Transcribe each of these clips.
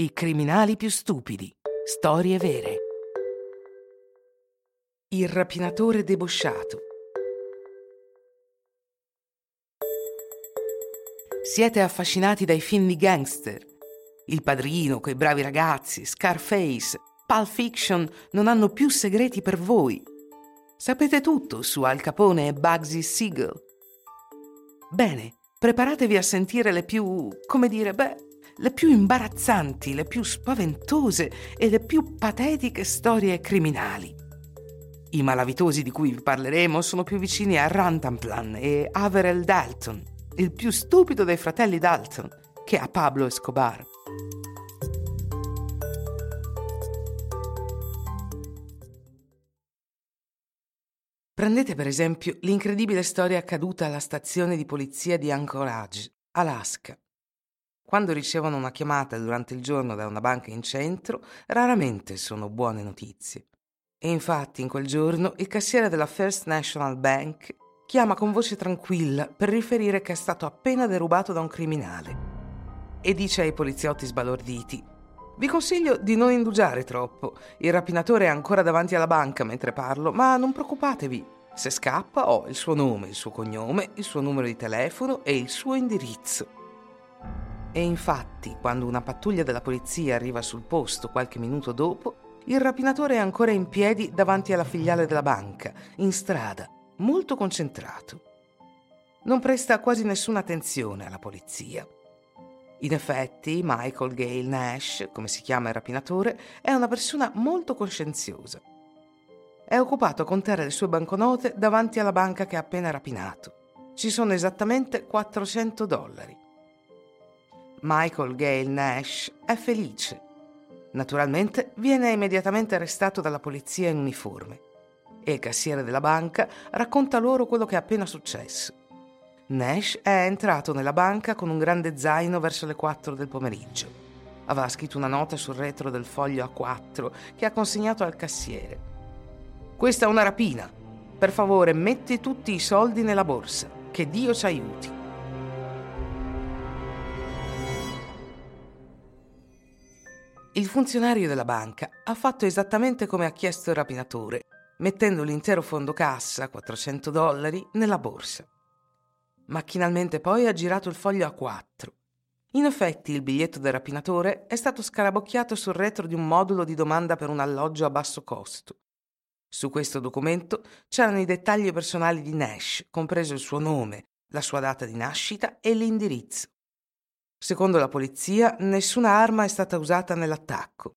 I criminali più stupidi. Storie vere. Il rapinatore debosciato. Siete affascinati dai film di gangster. Il padrino, quei bravi ragazzi, Scarface, Pulp Fiction non hanno più segreti per voi. Sapete tutto su Al Capone e Bugsy Siegel. Bene, preparatevi a sentire le più, come dire, beh, le più imbarazzanti, le più spaventose e le più patetiche storie criminali. I malavitosi di cui vi parleremo sono più vicini a Rantanplan e Averell Dalton, il più stupido dei fratelli Dalton, che a Pablo Escobar. Prendete per esempio l'incredibile storia accaduta alla stazione di polizia di Anchorage, Alaska. Quando ricevono una chiamata durante il giorno da una banca in centro, raramente sono buone notizie. E infatti in quel giorno il cassiere della First National Bank chiama con voce tranquilla per riferire che è stato appena derubato da un criminale. E dice ai poliziotti sbalorditi: Vi consiglio di non indugiare troppo. Il rapinatore è ancora davanti alla banca mentre parlo, ma non preoccupatevi. Se scappa ho il suo nome, il suo cognome, il suo numero di telefono e il suo indirizzo. E infatti, quando una pattuglia della polizia arriva sul posto qualche minuto dopo, il rapinatore è ancora in piedi davanti alla filiale della banca, in strada, molto concentrato. Non presta quasi nessuna attenzione alla polizia. In effetti, Michael Gale Nash, come si chiama il rapinatore, è una persona molto coscienziosa. È occupato a contare le sue banconote davanti alla banca che ha appena rapinato. Ci sono esattamente 400 dollari. Michael Gale Nash è felice. Naturalmente viene immediatamente arrestato dalla polizia in uniforme e il cassiere della banca racconta loro quello che è appena successo. Nash è entrato nella banca con un grande zaino verso le 4 del pomeriggio. Aveva scritto una nota sul retro del foglio A4 che ha consegnato al cassiere. Questa è una rapina. Per favore, metti tutti i soldi nella borsa. Che Dio ci aiuti. Il funzionario della banca ha fatto esattamente come ha chiesto il rapinatore mettendo l'intero fondo cassa, 400 dollari, nella borsa. Macchinalmente poi ha girato il foglio a 4. In effetti il biglietto del rapinatore è stato scarabocchiato sul retro di un modulo di domanda per un alloggio a basso costo. Su questo documento c'erano i dettagli personali di Nash, compreso il suo nome, la sua data di nascita e l'indirizzo. Secondo la polizia, nessuna arma è stata usata nell'attacco.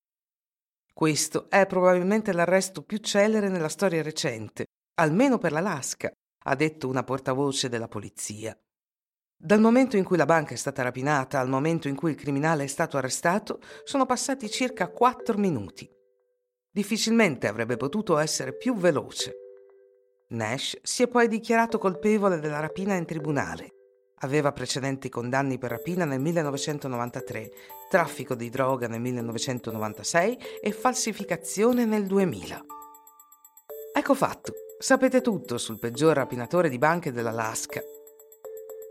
Questo è probabilmente l'arresto più celere nella storia recente, almeno per l'Alaska, ha detto una portavoce della polizia. Dal momento in cui la banca è stata rapinata al momento in cui il criminale è stato arrestato sono passati circa quattro minuti. Difficilmente avrebbe potuto essere più veloce. Nash si è poi dichiarato colpevole della rapina in tribunale Aveva precedenti condanni per rapina nel 1993, traffico di droga nel 1996 e falsificazione nel 2000. Ecco fatto, sapete tutto sul peggior rapinatore di banche dell'Alaska.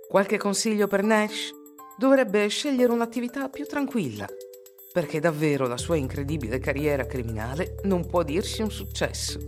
Qualche consiglio per Nash? Dovrebbe scegliere un'attività più tranquilla, perché davvero la sua incredibile carriera criminale non può dirsi un successo.